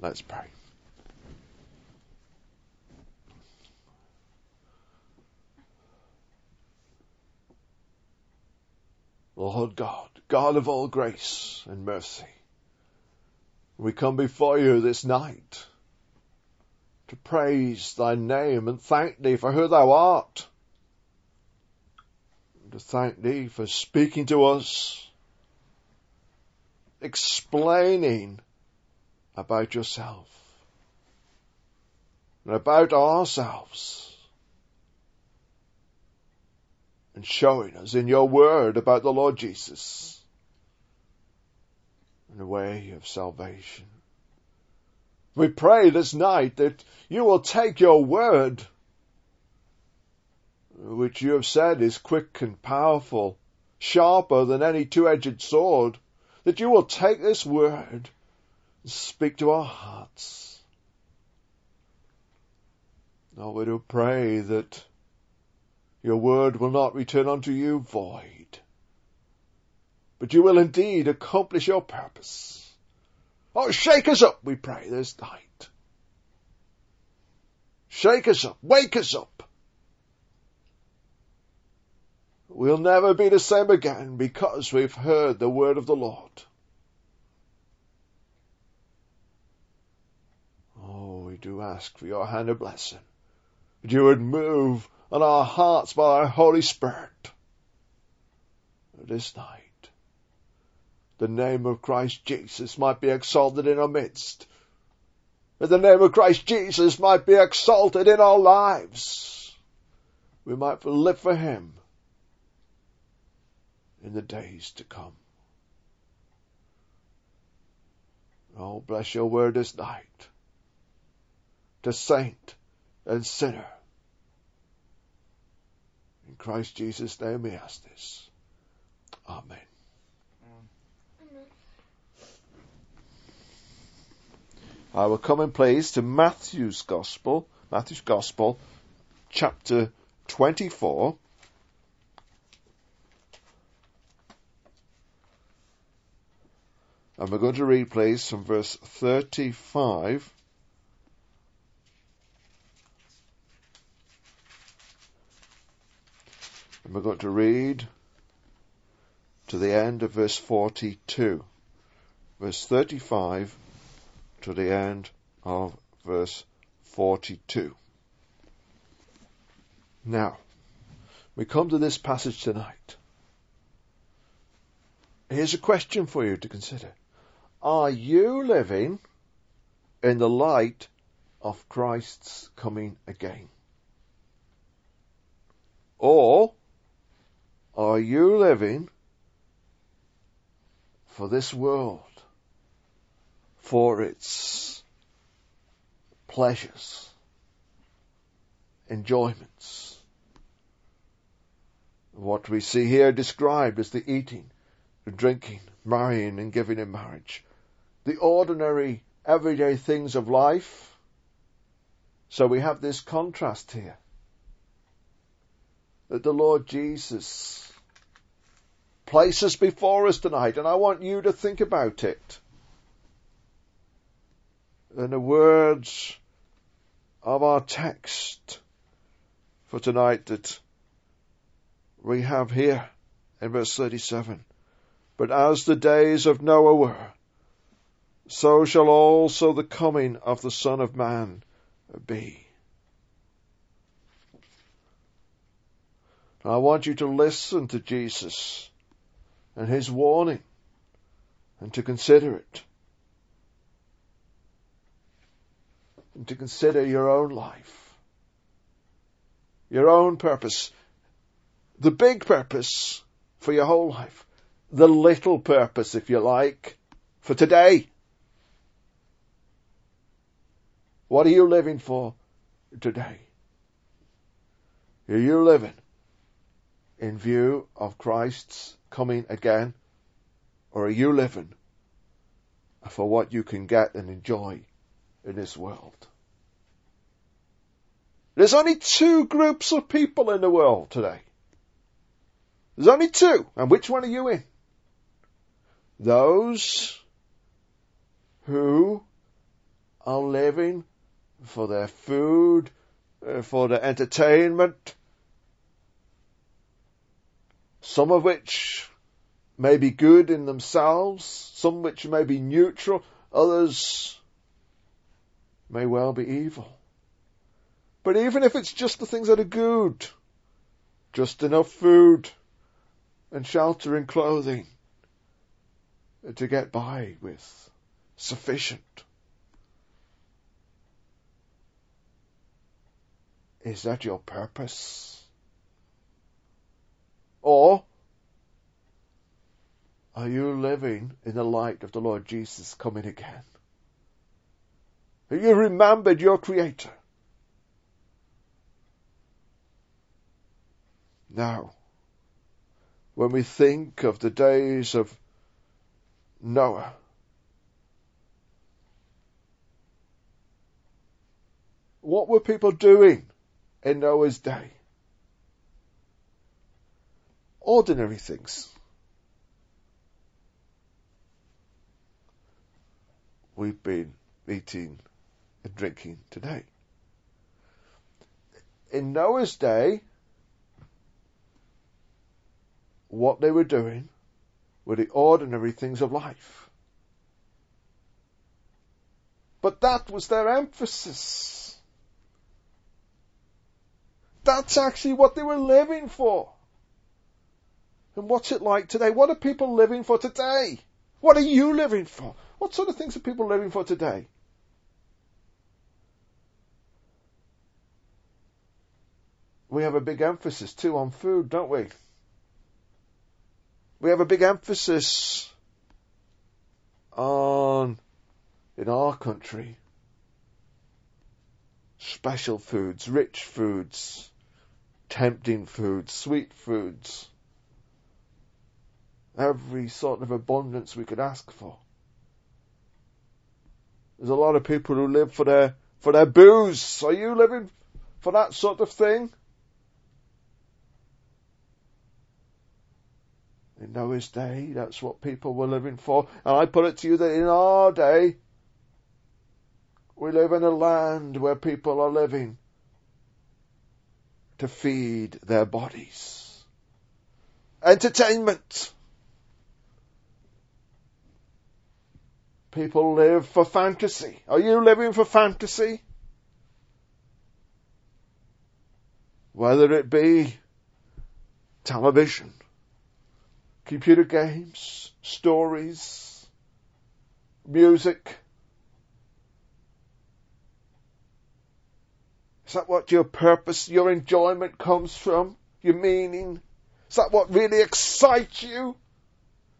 Let's pray. Lord God, God of all grace and mercy, we come before you this night to praise thy name and thank thee for who thou art. To thank thee for speaking to us, explaining about yourself and about ourselves and showing us in your word about the Lord Jesus and the way of salvation. We pray this night that you will take your word, which you have said is quick and powerful, sharper than any two-edged sword, that you will take this word speak to our hearts. Lord, we do pray that your word will not return unto you void, but you will indeed accomplish your purpose. Oh, shake us up, we pray, this night. Shake us up, wake us up. We'll never be the same again because we've heard the word of the Lord. Oh, we do ask for your hand of blessing. That you would move on our hearts by our Holy Spirit this night the name of Christ Jesus might be exalted in our midst. That the name of Christ Jesus might be exalted in our lives. We might live for Him in the days to come. Oh, bless your word this night to saint and sinner. In Christ Jesus' name we ask this. Amen. I will come in place to Matthew's Gospel, Matthew's Gospel, chapter 24. And we're going to read, please, from verse 35 and we're going to read to the end of verse 42. Verse 35 to the end of verse 42. Now, we come to this passage tonight. Here's a question for you to consider. Are you living in the light of Christ's coming again? Or are you living for this world? for its pleasures, enjoyments. What we see here described as the eating, the drinking, marrying and giving in marriage. The ordinary, everyday things of life. So we have this contrast here. That the Lord Jesus places before us tonight, and I want you to think about it in the words of our text for tonight that we have here in verse 37. But as the days of Noah were, so shall also the coming of the Son of Man be. I want you to listen to Jesus and his warning and to consider it. and to consider your own life, your own purpose, the big purpose for your whole life, the little purpose, if you like, for today. What are you living for today? Are you living in view of Christ's coming again? Or are you living for what you can get and enjoy in this world. There's only two groups of people in the world today. There's only two. And which one are you in? Those who are living for their food, uh, for their entertainment, some of which may be good in themselves, some which may be neutral, others may well be evil. But even if it's just the things that are good, just enough food and shelter and clothing to get by with, sufficient. Is that your purpose? Or are you living in the light of the Lord Jesus coming again? Have you remembered your Creator? Now, when we think of the days of Noah, what were people doing in Noah's day? Ordinary things. We've been eating and drinking today. In Noah's day, what they were doing were the ordinary things of life. But that was their emphasis. That's actually what they were living for. And what's it like today? What are people living for today? What are you living for? What sort of things are people living for today? We have a big emphasis too on food, don't we? We have a big emphasis on, in our country, special foods, rich foods, tempting foods, sweet foods, every sort of abundance we could ask for. There's a lot of people who live for their for their booze. Are you living for that sort of thing? In Noah's day, that's what people were living for. And I put it to you that in our day, we live in a land where people are living to feed their bodies. Entertainment. People live for fantasy. Are you living for fantasy? Whether it be television, computer games, stories, music. Is that what your purpose, your enjoyment comes from? Your meaning? Is that what really excites you?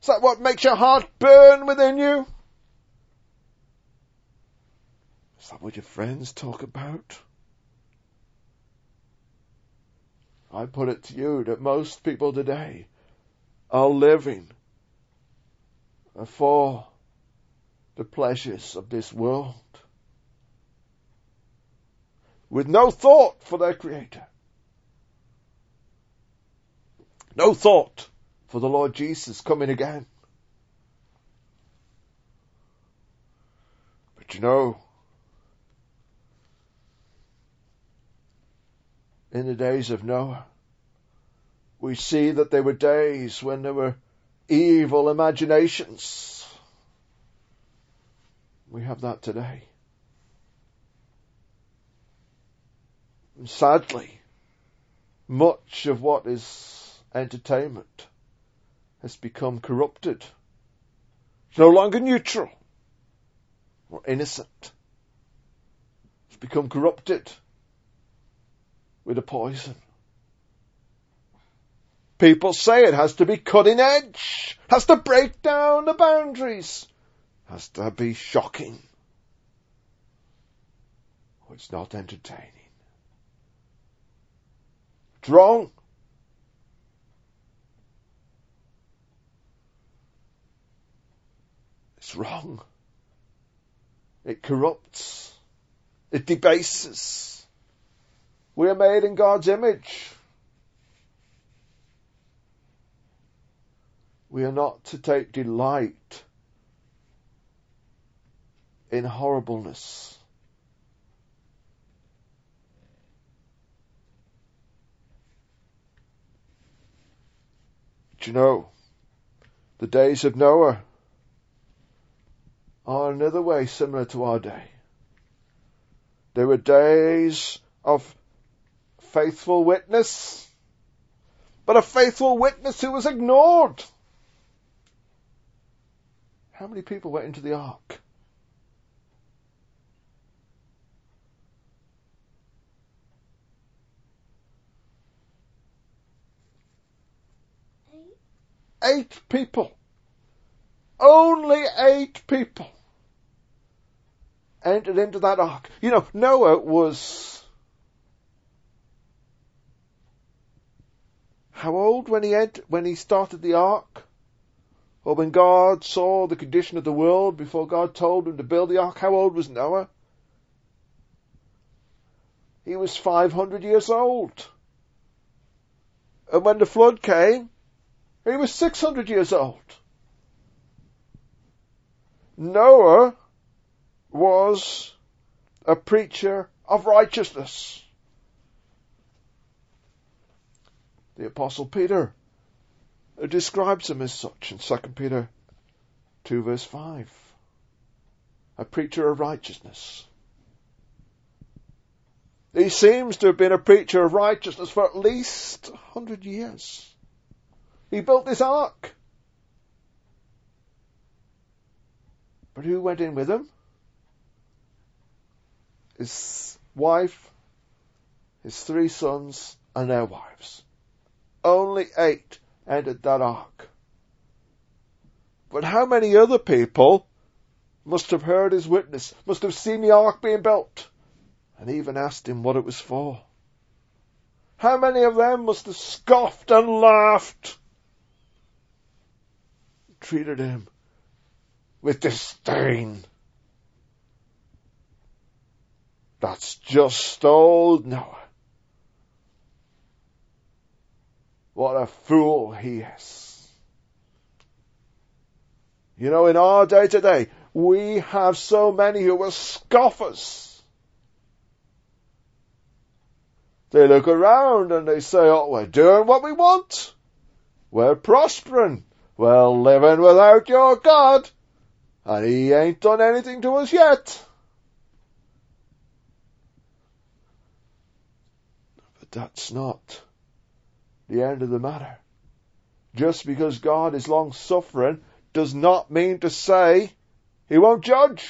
Is that what makes your heart burn within you? Is that what your friends talk about? I put it to you that most people today are living for the pleasures of this world with no thought for their Creator. No thought for the Lord Jesus coming again. But you know, in the days of Noah, we see that there were days when there were evil imaginations. We have that today. And sadly, much of what is entertainment has become corrupted. It's no longer neutral or innocent. It's become corrupted with a poison. People say it has to be cutting edge, has to break down the boundaries, has to be shocking. Oh, it's not entertaining. It's wrong. It's wrong. It corrupts. It debases. We are made in God's image. We are not to take delight in horribleness. Do you know, the days of Noah are another way similar to our day. They were days of faithful witness, but a faithful witness who was ignored. How many people went into the ark? Eight. People. Only eight people entered into that ark. You know, Noah was how old when he ent- when he started the ark? Or when God saw the condition of the world before God told him to build the ark, how old was Noah? He was 500 years old. And when the flood came, he was 600 years old. Noah was a preacher of righteousness. The apostle Peter describes him as such in 2 Peter 2 verse 5. A preacher of righteousness. He seems to have been a preacher of righteousness for at least 100 years. He built this ark. But who went in with him? His wife, his three sons, and their wives. Only eight entered that ark. But how many other people must have heard his witness, must have seen the ark being built, and even asked him what it was for? How many of them must have scoffed and laughed, treated him with disdain? That's just old Noah. What a fool he is. You know, in our day today, we have so many who are scoffers. They look around and they say, oh, we're doing what we want. We're prospering. We're living without your God. And he ain't done anything to us yet. But that's not the end of the matter. Just because God is long suffering does not mean to say he won't judge.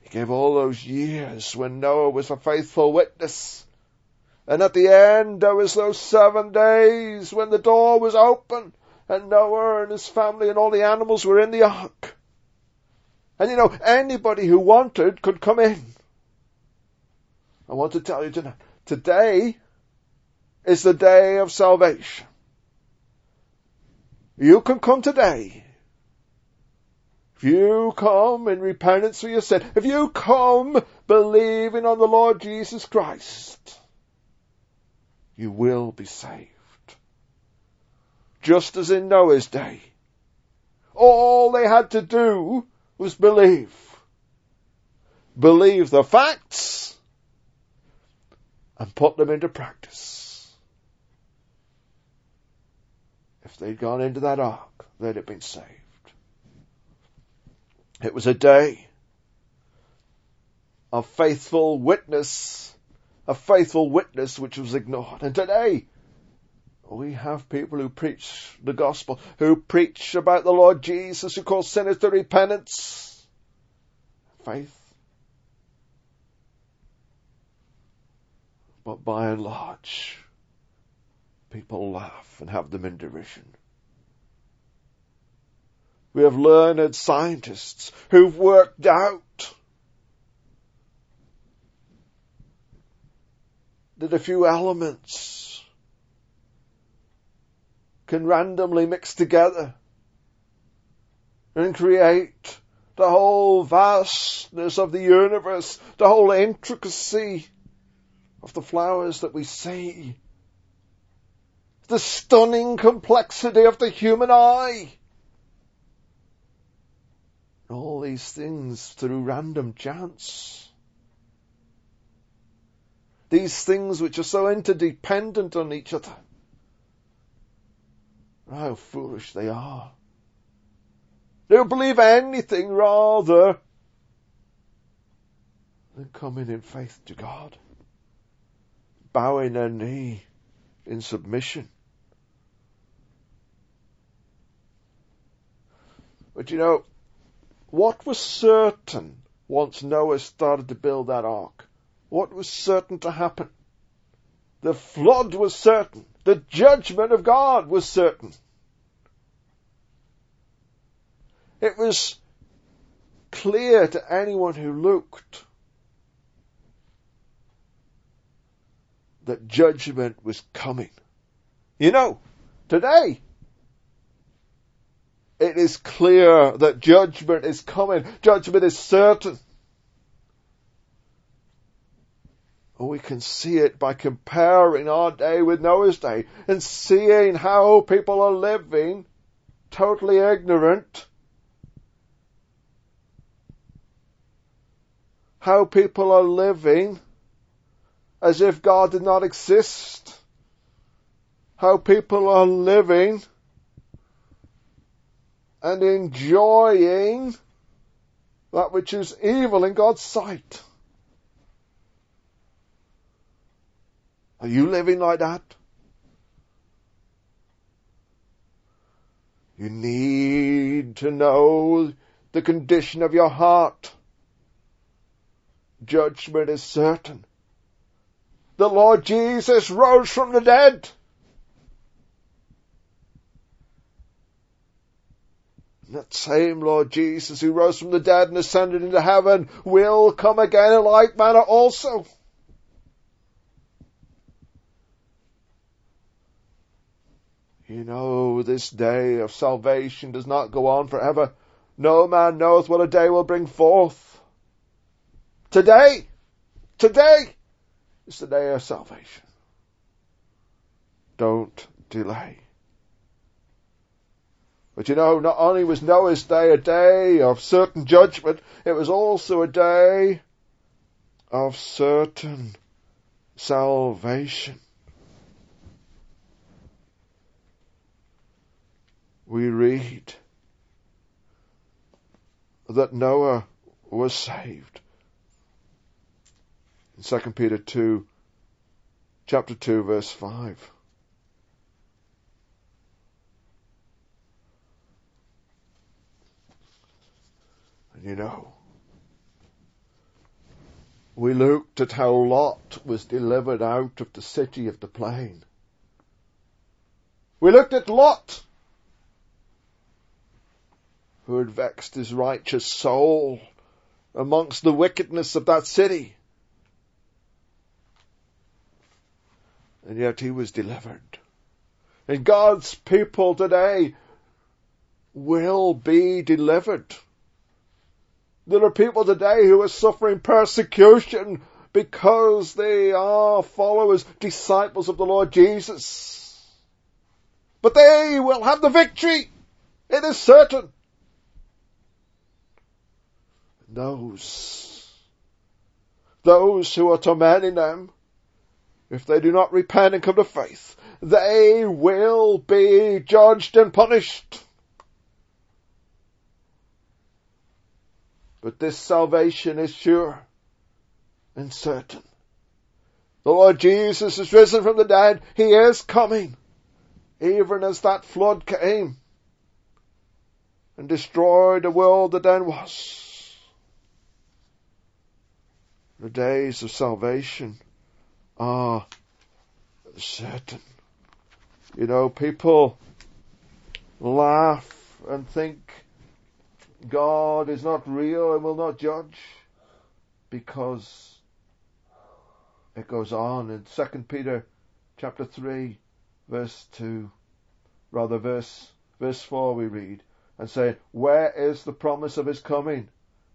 He gave all those years when Noah was a faithful witness. And at the end, there was those seven days when the door was open and Noah and his family and all the animals were in the ark. And you know, anybody who wanted could come in. I want to tell you tonight, today is the day of salvation. You can come today. If you come in repentance for your sin, if you come believing on the Lord Jesus Christ, you will be saved. Just as in Noah's day. All they had to do was believe. Believe the facts and put them into practice. If they'd gone into that ark, they'd have been saved. It was a day of faithful witness, a faithful witness which was ignored. And today, we have people who preach the gospel, who preach about the Lord Jesus, who call sinners to repentance, faith. But by and large, people laugh and have them in derision. We have learned scientists who've worked out that a few elements can randomly mix together and create the whole vastness of the universe, the whole intricacy of the flowers that we see, the stunning complexity of the human eye. All these things through random chance. These things which are so interdependent on each other. How foolish they are. They don't believe anything rather than coming in faith to God, bowing their knee in submission. But you know, what was certain once Noah started to build that ark? What was certain to happen? The flood was certain. The judgment of God was certain. It was clear to anyone who looked that judgment was coming. You know, today, it is clear that judgment is coming. Judgment is certain. We can see it by comparing our day with Noah's day and seeing how people are living totally ignorant. How people are living as if God did not exist. How people are living and enjoying that which is evil in God's sight. Are you living like that? You need to know the condition of your heart. Judgment is certain. The Lord Jesus rose from the dead. That same Lord Jesus who rose from the dead and ascended into heaven will come again in like manner also. You know, this day of salvation does not go on forever. No man knoweth what a day will bring forth. Today, today is the day of salvation. Don't delay. But you know, not only was Noah's day a day of certain judgment, it was also a day of certain salvation. We read that Noah was saved. In 2 Peter 2, chapter 2, verse 5. And you know, we looked at how Lot was delivered out of the city of the plain. We looked at Lot, who had vexed his righteous soul amongst the wickedness of that city. And yet he was delivered. And God's people today will be delivered. There are people today who are suffering persecution because they are followers, disciples of the Lord Jesus. But they will have the victory. It is certain. Those, those who are tormenting them, if they do not repent and come to faith, they will be judged and punished. But this salvation is sure and certain. The Lord Jesus is risen from the dead. He is coming. Even as that flood came and destroyed the world that then was. The days of salvation are certain. You know, people laugh and think God is not real and will not judge because it goes on in 2 Peter chapter 3 verse 2 rather verse verse 4 we read and say where is the promise of his coming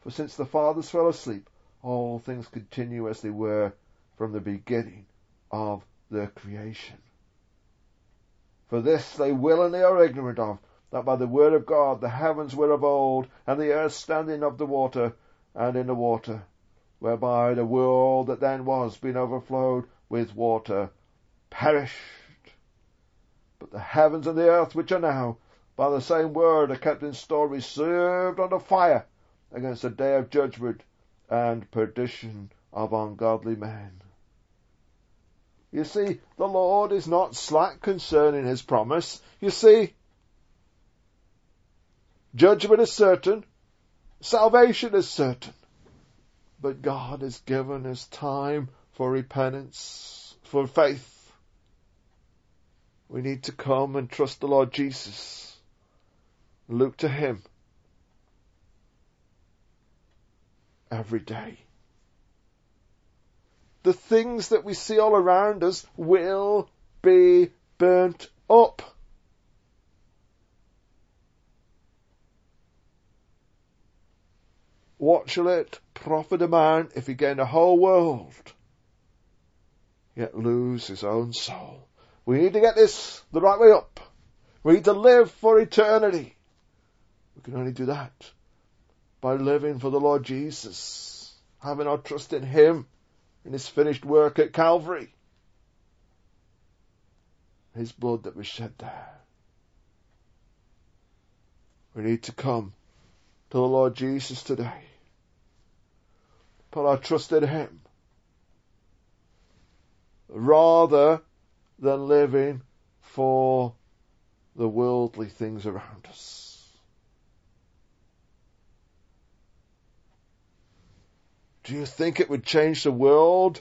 for since the fathers fell asleep all things continue as they were from the beginning of the creation for this they willingly are ignorant of that by the word of God the heavens were of old, and the earth standing of the water, and in the water, whereby the world that then was, being overflowed with water, perished. But the heavens and the earth which are now, by the same word, are kept in store, reserved under fire, against the day of judgment and perdition of ungodly men. You see, the Lord is not slack concerning his promise. You see, judgment is certain, salvation is certain, but God has given us time for repentance, for faith. We need to come and trust the Lord Jesus. Look to Him every day. The things that we see all around us will be burnt up. What shall it profit a man if he gain the whole world, yet lose his own soul? We need to get this the right way up. We need to live for eternity. We can only do that by living for the Lord Jesus, having our trust in Him, in His finished work at Calvary, His blood that was shed there. We need to come to the Lord Jesus today. Put our trust in Him. Rather than living for the worldly things around us. Do you think it would change the world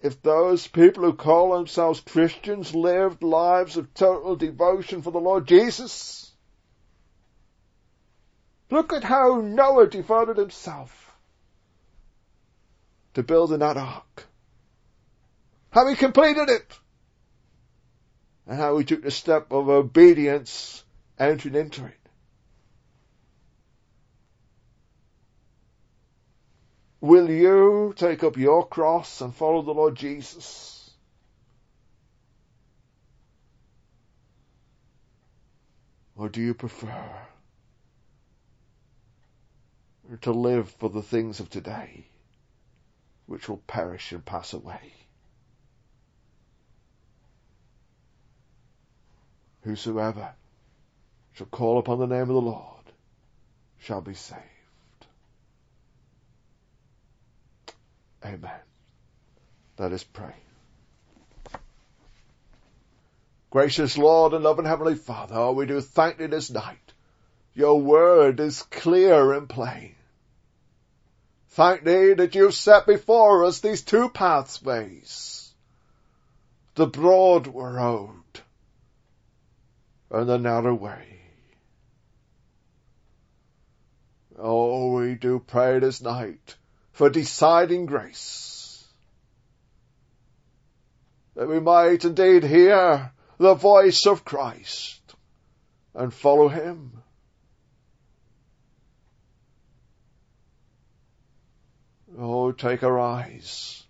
if those people who call themselves Christians lived lives of total devotion for the Lord Jesus? Look at how Noah devoted himself to building that ark. How he completed it. And how he took the step of obedience entering into it. Will you take up your cross and follow the Lord Jesus? Or do you prefer to live for the things of today, which will perish and pass away? Whosoever shall call upon the name of the Lord shall be saved. Amen. Let us pray. Gracious Lord and loving Heavenly Father, we do thank Thee this night. Your word is clear and plain. Thank Thee that You've set before us these two pathways. The broad road and the narrow way. Oh, we do pray this night for deciding grace. That we might indeed hear the voice of Christ and follow him. Oh, take our eyes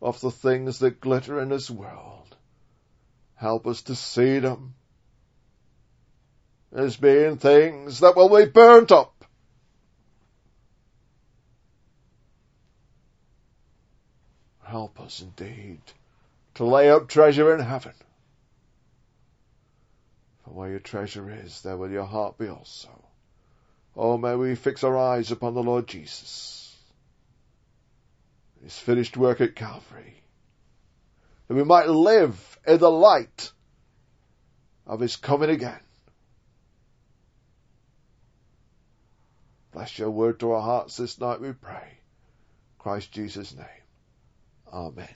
off the things that glitter in this world. Help us to see them as being things that will be burnt up Help us indeed to lay up treasure in heaven. For where your treasure is, there will your heart be also. Oh, may we fix our eyes upon the Lord Jesus. His finished work at Calvary. That we might live in the light of His coming again. Bless your word to our hearts this night, we pray. Christ Jesus' name. Amen.